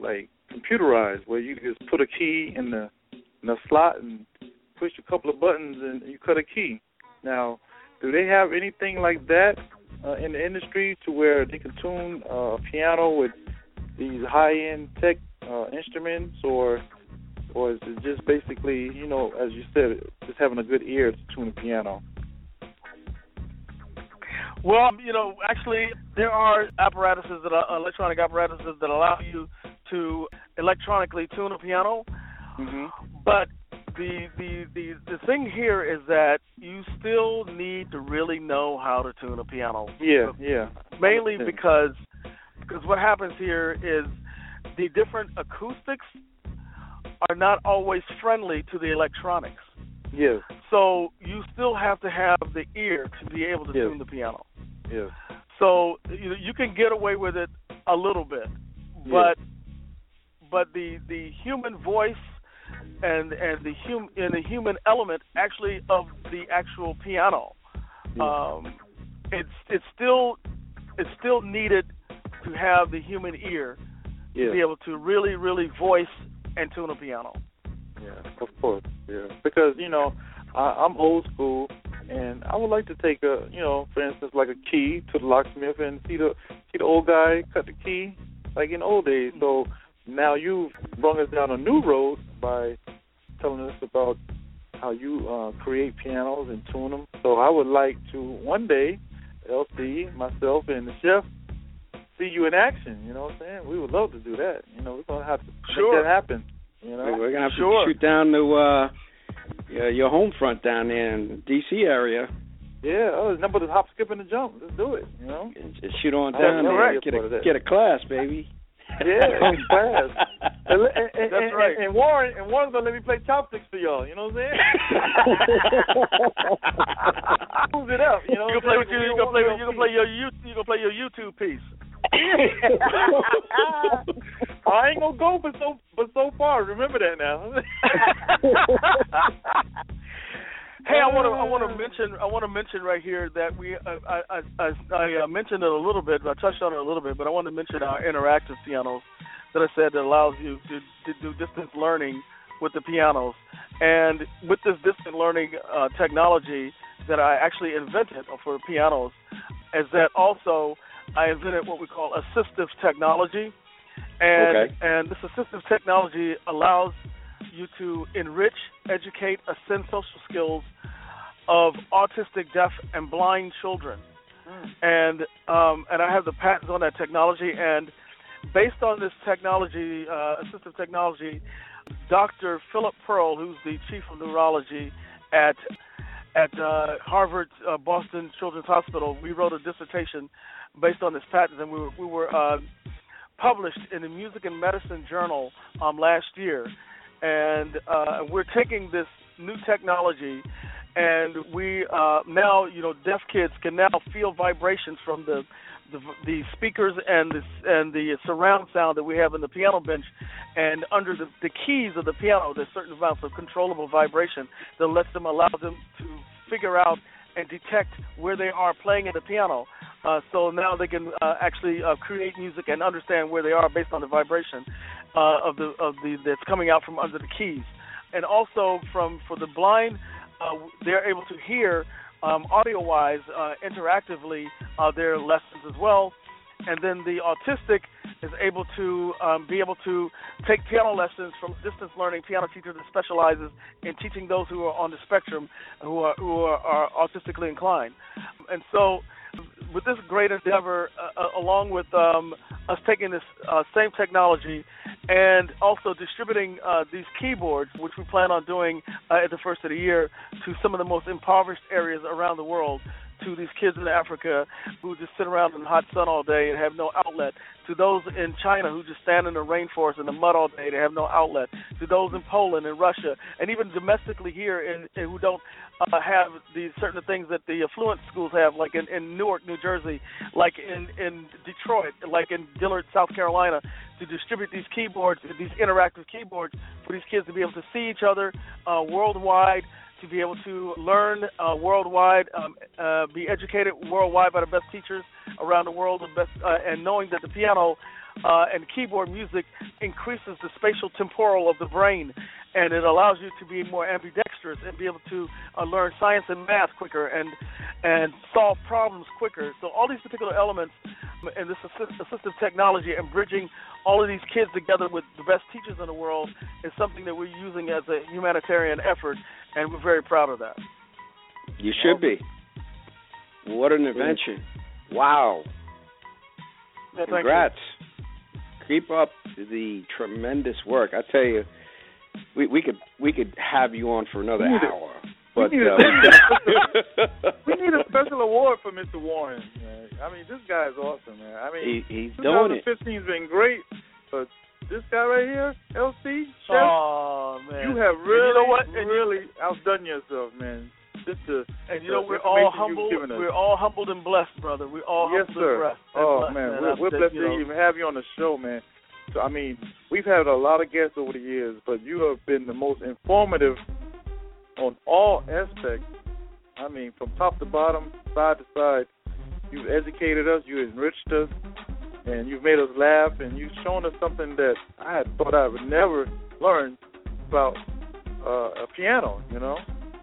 like computerized, where you just put a key in the in the slot and push a couple of buttons and you cut a key. Now, do they have anything like that uh, in the industry to where they can tune uh, a piano with these high-end tech uh, instruments, or or is it just basically, you know, as you said, just having a good ear to tune a piano? Well, you know, actually, there are apparatuses that are electronic apparatuses that allow you to electronically tune a piano. Mm-hmm. But the the the the thing here is that you still need to really know how to tune a piano. Yeah, yeah. Mainly because because what happens here is the different acoustics are not always friendly to the electronics. Yes. So you still have to have the ear to be able to tune the piano. Yes. So you you can get away with it a little bit, Yeah. but but the the human voice and and the hum and the human element actually of the actual piano, Yeah. um, it's it's still it's still needed to have the human ear to be able to really really voice and tune a piano. Yeah. Of course. Yeah. Because you know, I, I'm old school, and I would like to take a, you know, for instance, like a key to the locksmith and see the see the old guy cut the key like in old days. So now you've brought us down a new road by telling us about how you uh, create pianos and tune them. So I would like to one day, LC, myself, and the chef see you in action. You know what I'm saying? We would love to do that. You know, we're gonna have to Sure. make that happen. You know? We're gonna have Sure. to shoot down to uh, your, your home front down there in D.C. area Yeah, oh, there's nothing but hop, skip, and the jump. Let's do it. You know. just shoot on down there. idea Get a get a class, baby. Yeah, [laughs] in class. And, and, and, That's right. And, Warren and Warren's gonna let me play chopsticks for y'all. You know what I'm saying? [laughs] Move it up. You know. You what can play with you. saying? You can play. You can play your you. You can play your YouTube piece. [laughs] I ain't gonna go but so but so far. Remember that now. [laughs] Hey, I want to I want to mention I want to mention right here that we uh, I I I, I uh, mentioned it a little bit, I touched on it a little bit, but I want to mention our interactive pianos that I said that allows you to to do distance learning with the pianos, and with this distance learning uh, technology that I actually invented for pianos, is that also I invented what we call assistive technology, and Okay. and this assistive technology allows you to enrich, educate, ascend social skills of autistic, deaf, and blind children. And um, and I have the patents on that technology. And based on this technology, uh, assistive technology, Dr. Philip Pearl, who's the chief of neurology at at uh, Harvard uh, Boston Children's Hospital, we wrote a dissertation based on this patent, and we were we were uh, published in the Music and Medicine Journal um, last year. And uh, we're taking this new technology, and we uh, now, you know, deaf kids can now feel vibrations from the the, the speakers and the and the surround sound that we have in the piano bench, and under the, the keys of the piano, there's certain amounts of controllable vibration that lets them allow them to figure out and detect where they are playing at the piano. Uh, so now they can uh, actually uh, create music and understand where they are based on the vibration uh, of the of the that's coming out from under the keys, and also from for the blind, uh, they're able to hear um, audio-wise, uh, interactively uh, their lessons as well, and then the autistic is able to um, be able to take piano lessons from distance learning piano teacher that specializes in teaching those who are on the spectrum who are who are, are autistically inclined, and so with this great endeavor, uh, uh, along with um, us taking this uh, same technology and also distributing uh, these keyboards, which we plan on doing uh, at the first of the year, to some of the most impoverished areas around the world, to these kids in Africa who just sit around in the hot sun all day and have no outlet, to those in China who just stand in the rainforest in the mud all day, they have no outlet, to those in Poland and Russia, and even domestically here in, in who don't uh, have these certain things that the affluent schools have, like in, in Newark, New Jersey, like in, in Detroit, like in Dillard, South Carolina, to distribute these keyboards, these interactive keyboards, for these kids to be able to see each other uh, worldwide, to be able to learn uh, worldwide, um, uh, be educated worldwide by the best teachers around the world, best, uh, and knowing that the piano uh, and keyboard music increases the spatial temporal of the brain, and it allows you to be more ambidextrous and be able to uh, learn science and math quicker and and solve problems quicker. So all these particular elements and this assist- assistive technology and bridging all of these kids together with the best teachers in the world is something that we're using as a humanitarian effort, and we're very proud of that. You should be. What an invention! Wow. Yeah. Congrats. Keep up the tremendous work. I tell you, we we could we could have you on for another We hour. But we need a- uh, [laughs] we need a special award for Mr. Warren. Man. I mean, this guy is awesome, man. I mean, he, he's doing it. 2015 has been great, but this guy right here, LC, Chef, Oh man, you have And really, you know what? And you- really outdone yourself, man. Just to, And you know we're all humbled. you've given us. We're all humbled and blessed, brother. We're all yes, humbled sir. and blessed. and Oh blessed, man, man. we're, we're blessed you to even have you on the show, man. So I mean, we've had a lot of guests over the years, but you have been the most informative on all aspects. I mean, from top to bottom, side to side. You've educated us, you enriched us, and you've made us laugh, and you've shown us something that I had thought I would never learn about uh, a piano. You know,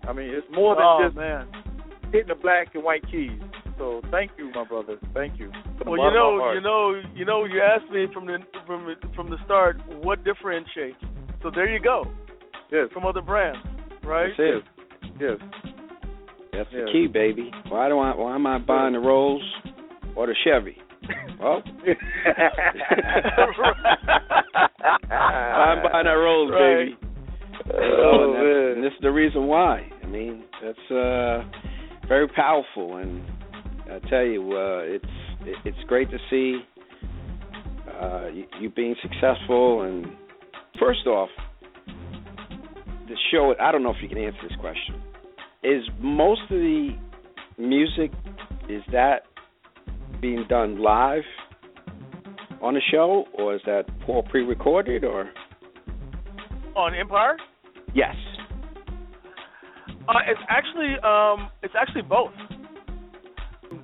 I mean, it's more than oh just man. hitting the black and white keys. So thank you, my brother. Thank you. Well, you know, you know, you know. You asked me from the from from the start what differentiates. So there you go Yes. from other brands, right? That's it. Yes. That's the key, baby. Why do I? Why am I buying the Rolls or the Chevy? Well, oh. [laughs] [laughs] I'm buying that Rolls, Right. baby. Oh, and, that's- man. and this is the reason why. I mean, that's uh, very powerful, and I tell you, uh, it's it's great to see uh, you, you being successful. And first off, the show. I don't know if you can answer this question. Is most of the music is that being done live on the show, or is that all pre-recorded, or On Empire, yes? Uh, it's actually um, it's actually both,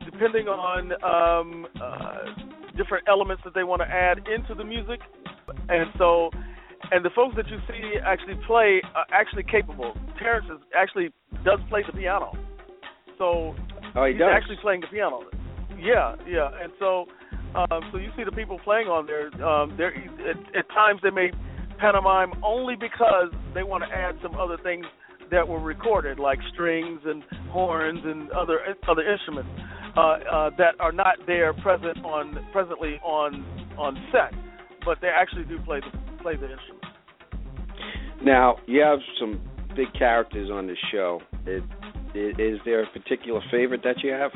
depending on um, uh, different elements that they want to add into the music, and so. And the folks that you see actually play are actually capable. Terrence is actually does play the piano, so Oh, he he's does. actually playing the piano. Yeah, yeah, and so um, so you see the people playing on there. Um, there at, at times they may pantomime only because they want to add some other things that were recorded, like strings and horns and other other instruments uh, uh, that are not there present on presently on on set, but they actually do play the play the instrument. Now you have some big characters on the show. Is, is there a particular favorite that you have?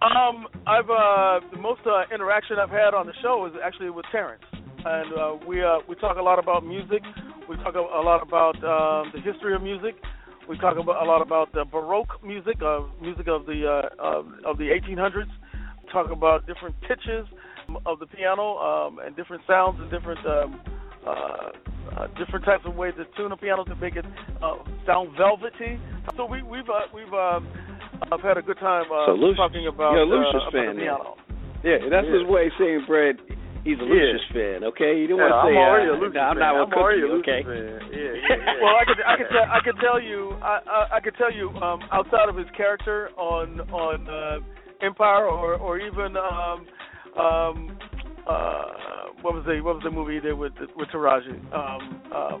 Um, I've uh, the most uh, interaction I've had on the show is actually with Terrence, and uh, we uh, we talk a lot about music. We talk a, a lot about um, the history of music. We talk about a lot about the Baroque music, uh, music of the uh, of, of the 1800s. Talk about different pitches of the piano um, and different sounds and different um, uh, uh, different types of ways to tune a piano to make it uh, sound velvety. So we, we've uh, we've um, I've had a good time uh, So Lucious- talking about, you're Lucious uh, about the piano. Yeah, that's Yeah. his way of saying, Brad. He's a Yeah. Fan. Okay, you don't Yeah, want to I'm say already uh, a Lucious no, I'm fan. not a I'm already a cookie. Lucious Okay. fan. Yeah, [laughs] yeah, yeah. Well, I could I could tell I could tell you I I, I could tell you um, outside of his character on on uh, Empire or or even um, um, uh, what was the what was the movie he did with with Taraji? Um, uh,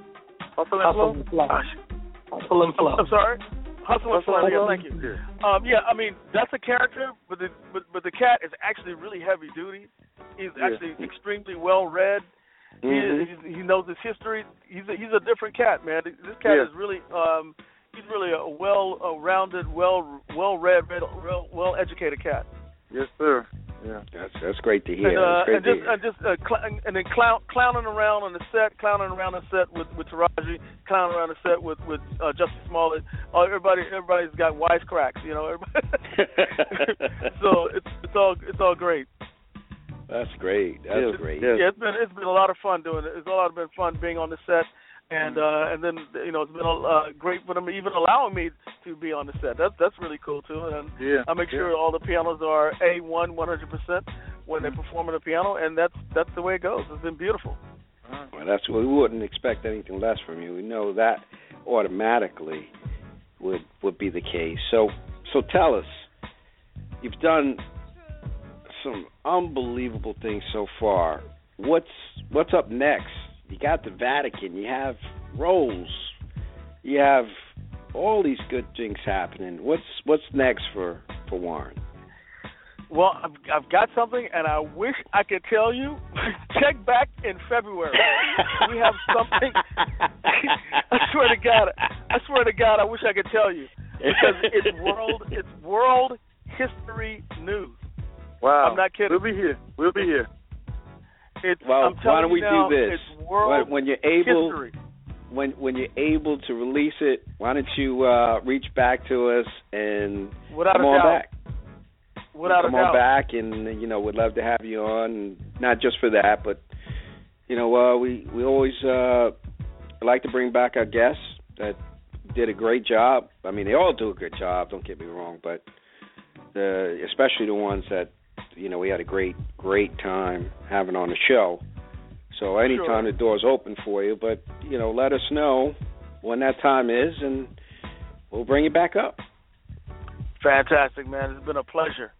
Hustle and Hustle flow. and flow. gosh, Hustle and flow. I'm sorry. Hustle and Flow. Yeah, thank you. Yeah. Um, yeah, I mean that's a character, but the but, but the cat is actually really heavy duty. He's Yeah. actually extremely well read. He, Mhm. he's, he knows his history. He's a, he's a different cat, man. This cat Yeah. is really um, he's really a well-rounded, well well read, well well educated cat. Yes, sir. Yeah. That's that's great to hear. and uh, and just hear. and just uh, cl- and then clown clowning around on the set, clowning around the set with with Taraji, clowning around the set with with uh, Jussie Smollett. Uh, everybody everybody's got wisecracks, you know. Everybody. [laughs] so it's it's all it's all great. That's great. That's Yes, great. Yeah, it's been it's been a lot of fun doing it. It's a lot of been fun being on the set, and uh, and then you know it's been uh, great for them even allowing me to be on the set. That's that's really cool too. And Yeah. I make yeah. sure all the pianos are a one one hundred percent when they perform on the piano, and that's that's the way it goes. It's been beautiful. Well, that's we wouldn't expect anything less from you. We know that automatically would would be the case. So so tell us, you've done some unbelievable things so far. What's what's up next? You got the Vatican. You have Rolls. You have all these good things happening. What's what's next for for Warren? Well, I've, I've got something, and I wish I could tell you. [laughs] Check back in February. [laughs] we have something. [laughs] I swear to God, I swear to God, I wish I could tell you because it's world, it's world history news. Wow. I'm not kidding. We'll be here. We'll be here. It's, well, why don't we now, do this? When, when you're able, history. when when you're able to release it, why don't you uh, reach back to us and Without come on doubt. back? Without come on back, and you know we'd love to have you on. Not just for that, but you know uh, we we always uh, like to bring back our guests that did a great job. I mean, they all do a good job. Don't get me wrong, but the especially the ones that you know we had a great great time having on the show. So anytime Sure. the door's open for you, but you know let us know when that time is, and we'll bring you back up. Fantastic, man. It's been a pleasure.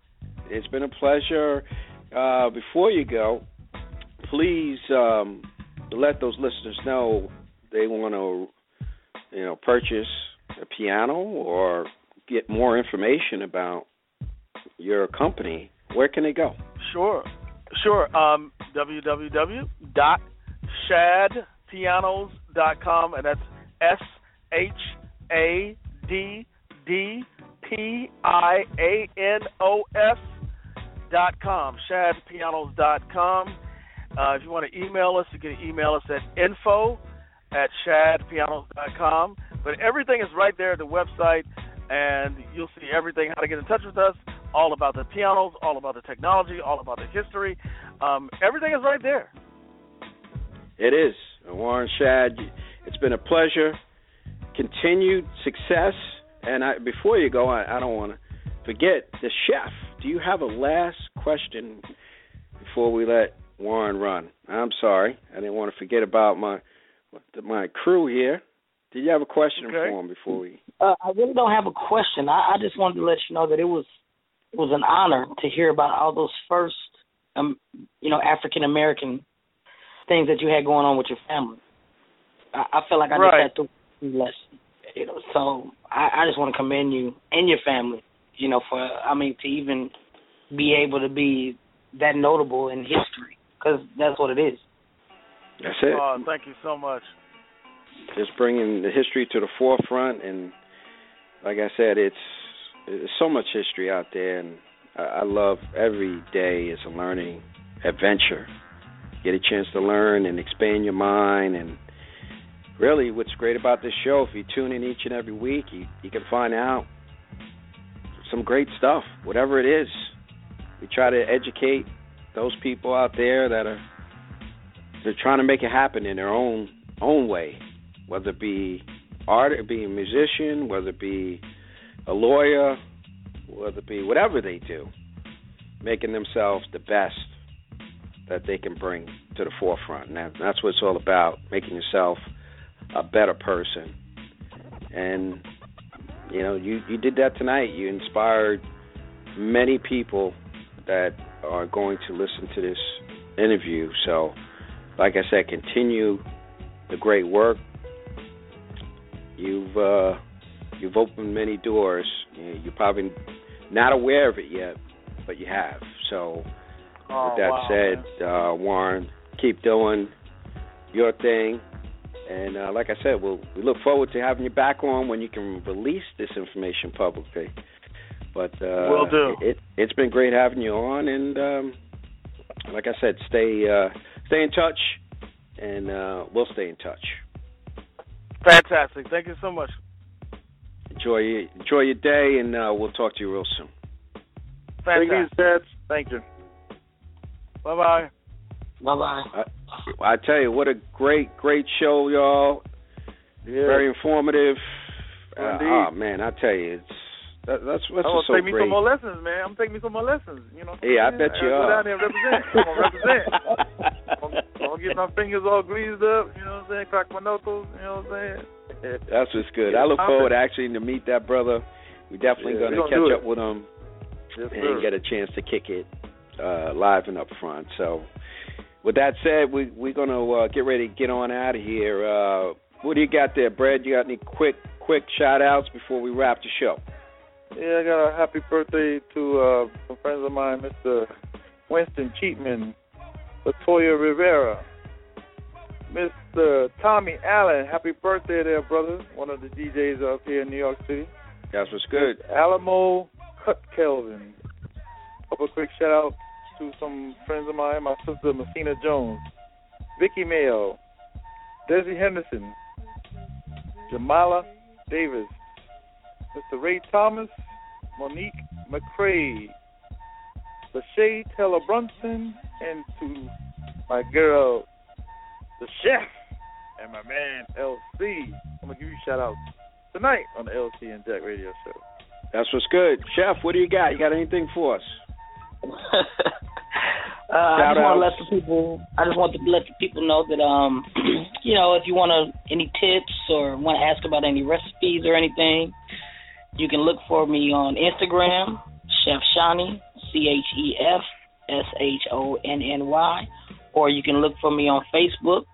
It's been a pleasure. Uh, before you go, please um, let those listeners know they want to, you know, purchase a piano or get more information about your company. Where can they go? Sure, sure. Um, www.shaddpianos.com, and that's S H A D D P I A N O S dot com. Shaddpianos dot com. Uh, if you want to email us, you can email us at info at shadpianos dot com. But everything is right there at the website, and you'll see everything how to get in touch with us, all about the pianos, all about the technology, all about the history. Um, everything is right there. It is. Warren Shadd, it's been a pleasure. Continued success. And I, before you go, I, I don't want to forget the chef. Do you have a last question before we let Warren run? I'm sorry. I didn't want to forget about my my crew here. Did you have a question Okay. for him before we? Uh, I really don't have a question. I, I just wanted to let you know that it was it was an honor to hear about all those first, um, you know, African American things that you had going on with your family. I, I feel like I Right. just had to lesson. You know, so I, I just want to commend you and your family. You know, for I mean, to even be able to be that notable in history, because that's what it is. That's it. Uh, thank you so much. just bringing the history to the forefront and like I said it's there's so much history out there and I, love every day is a learning adventure. Get a chance to learn and expand your mind and really what's great about this show if you tune in each and every week you you can find out some great stuff whatever it is. We try to educate those people out there that are they're trying to make it happen in their own own way whether it be art, or being a musician, whether it be a lawyer, whether it be whatever they do, making themselves the best that they can bring to the forefront. And that, that's what it's all about, making yourself a better person. And you know, you you did that tonight. You inspired many people that are going to listen to this interview. So, like I said, continue the great work you've uh, you've opened many doors. You- You're probably not aware of it yet, but you have. So, Oh, with that wow, said, uh, Warren, keep doing your thing. And uh, like I said, we'll, we look forward to having you back on when you can release this information publicly. But uh, Will do. It, it's been great having you on, and um, like I said, stay uh, stay in touch, and uh, we'll stay in touch. Fantastic. Thank you so much. Enjoy your, enjoy your day, and uh, we'll talk to you real soon. Thank you, Fantastic. Seth. Thank you. Bye bye. Bye bye. I tell you, what a great, great show, y'all. Yeah. Very informative. Uh, Indeed. oh man, I tell you, it's that, that's that's Oh, just so take me great. some more lessons, man. I'm taking me some more lessons. You know. what I'm Yeah, I bet you gotta are. Go down there and represent. [laughs] I'm gonna represent. I'm I'm gonna get my fingers all greased up. You know what I'm saying? Crack my knuckles. You know what I'm saying? [laughs] That's what's good. I look forward in- actually to meet that brother. We're definitely Yeah, gonna gonna catch up with him Yes, and sir. get a chance to kick it uh, live and up front. So, with that said, we we're gonna uh, get ready to get on out of here. Uh, what do you got there, Brad? You got any quick quick shout outs before we wrap the show? Yeah, I got a happy birthday to uh, some friends of mine, Mr. Winston Cheatman, Latoya Rivera, Mr. Tommy Allen. Happy birthday there, brother. One of the DJs up here in New York City. That's what's good. Alamo Cut Kelvin. Couple quick shout out to some friends of mine, my sister Messina Jones, Vicky Mayo, Desi Henderson, Jamala Davis, Mr. Ray Thomas, Monique McCrae, Lachey Taylor Brunson, and to my girl, the chef, and my man LC. I'm gonna give you a shout out tonight on the LC and Jack Radio Show. That's what's good, Chef. What do you got? You got anything for us? [laughs] Uh, I just want to let the people. I just want to let the people know that um, [clears throat] you know, if you want to any tips or want to ask about any recipes or anything, you can look for me on Instagram, Chef Shonny, C H E F S H O N N Y, or you can look for me on Facebook,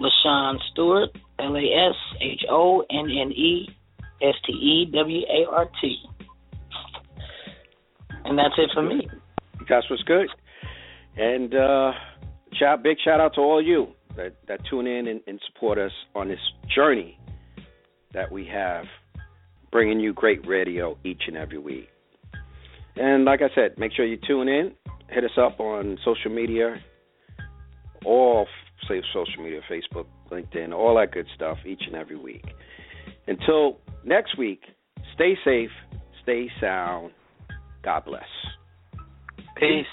LaShonne Stewart, L A S H O N N E S T E W A R T. And that's it for me. That's what's good. And uh, shout, big shout out to all you that, that tune in and, and support us on this journey that we have, bringing you great radio each and every week. And like I said, make sure you tune in. Hit us up on social media, all say social media, Facebook, LinkedIn, all that good stuff each and every week. Until next week, stay safe, stay sound. God bless. Peace.